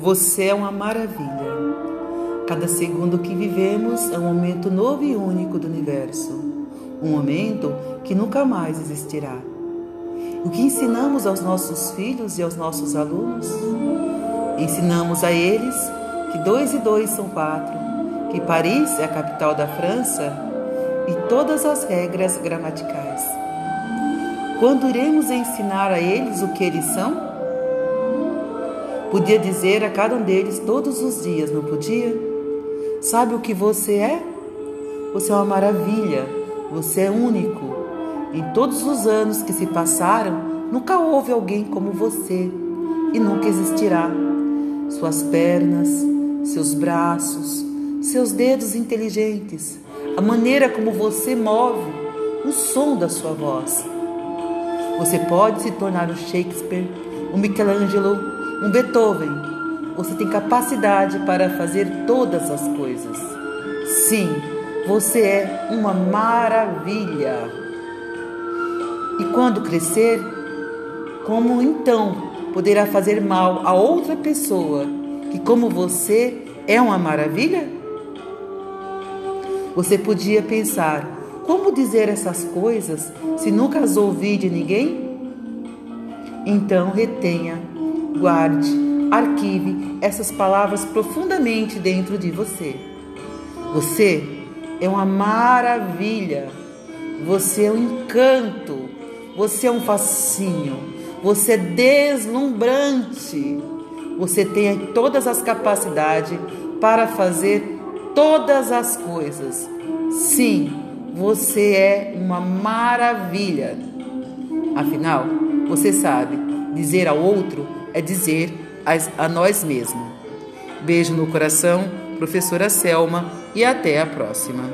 Você é uma maravilha. Cada segundo que vivemos é um momento novo e único do universo. Um momento que nunca mais existirá. O que ensinamos aos nossos filhos e aos nossos alunos? Ensinamos a eles que dois e dois são quatro, que Paris é a capital da França e todas as regras gramaticais. Quando iremos ensinar a eles o que eles são? Podia dizer a cada um deles todos os dias, não podia? Sabe o que você é? Você é uma maravilha, você é único. Em todos os anos que se passaram, nunca houve alguém como você e nunca existirá. Suas pernas, seus braços, seus dedos inteligentes, a maneira como você move, o som da sua voz. Você pode se tornar um Shakespeare, um Michelangelo, um Beethoven. Você tem capacidade para fazer todas as coisas. Sim, você é uma maravilha. E quando crescer, como então poderá fazer mal a outra pessoa que, como você, é uma maravilha? Você podia pensar: como dizer essas coisas se nunca as ouvi de ninguém? Então retenha guarde, arquive essas palavras profundamente dentro de você. Você é uma maravilha, você é um encanto, você é um fascínio, você é deslumbrante. Você tem todas as capacidades para fazer todas as coisas. Sim, você é uma maravilha. Afinal, você sabe dizer ao outro é dizer a, nós mesmos. Beijo no coração, professora Selma, e até a próxima.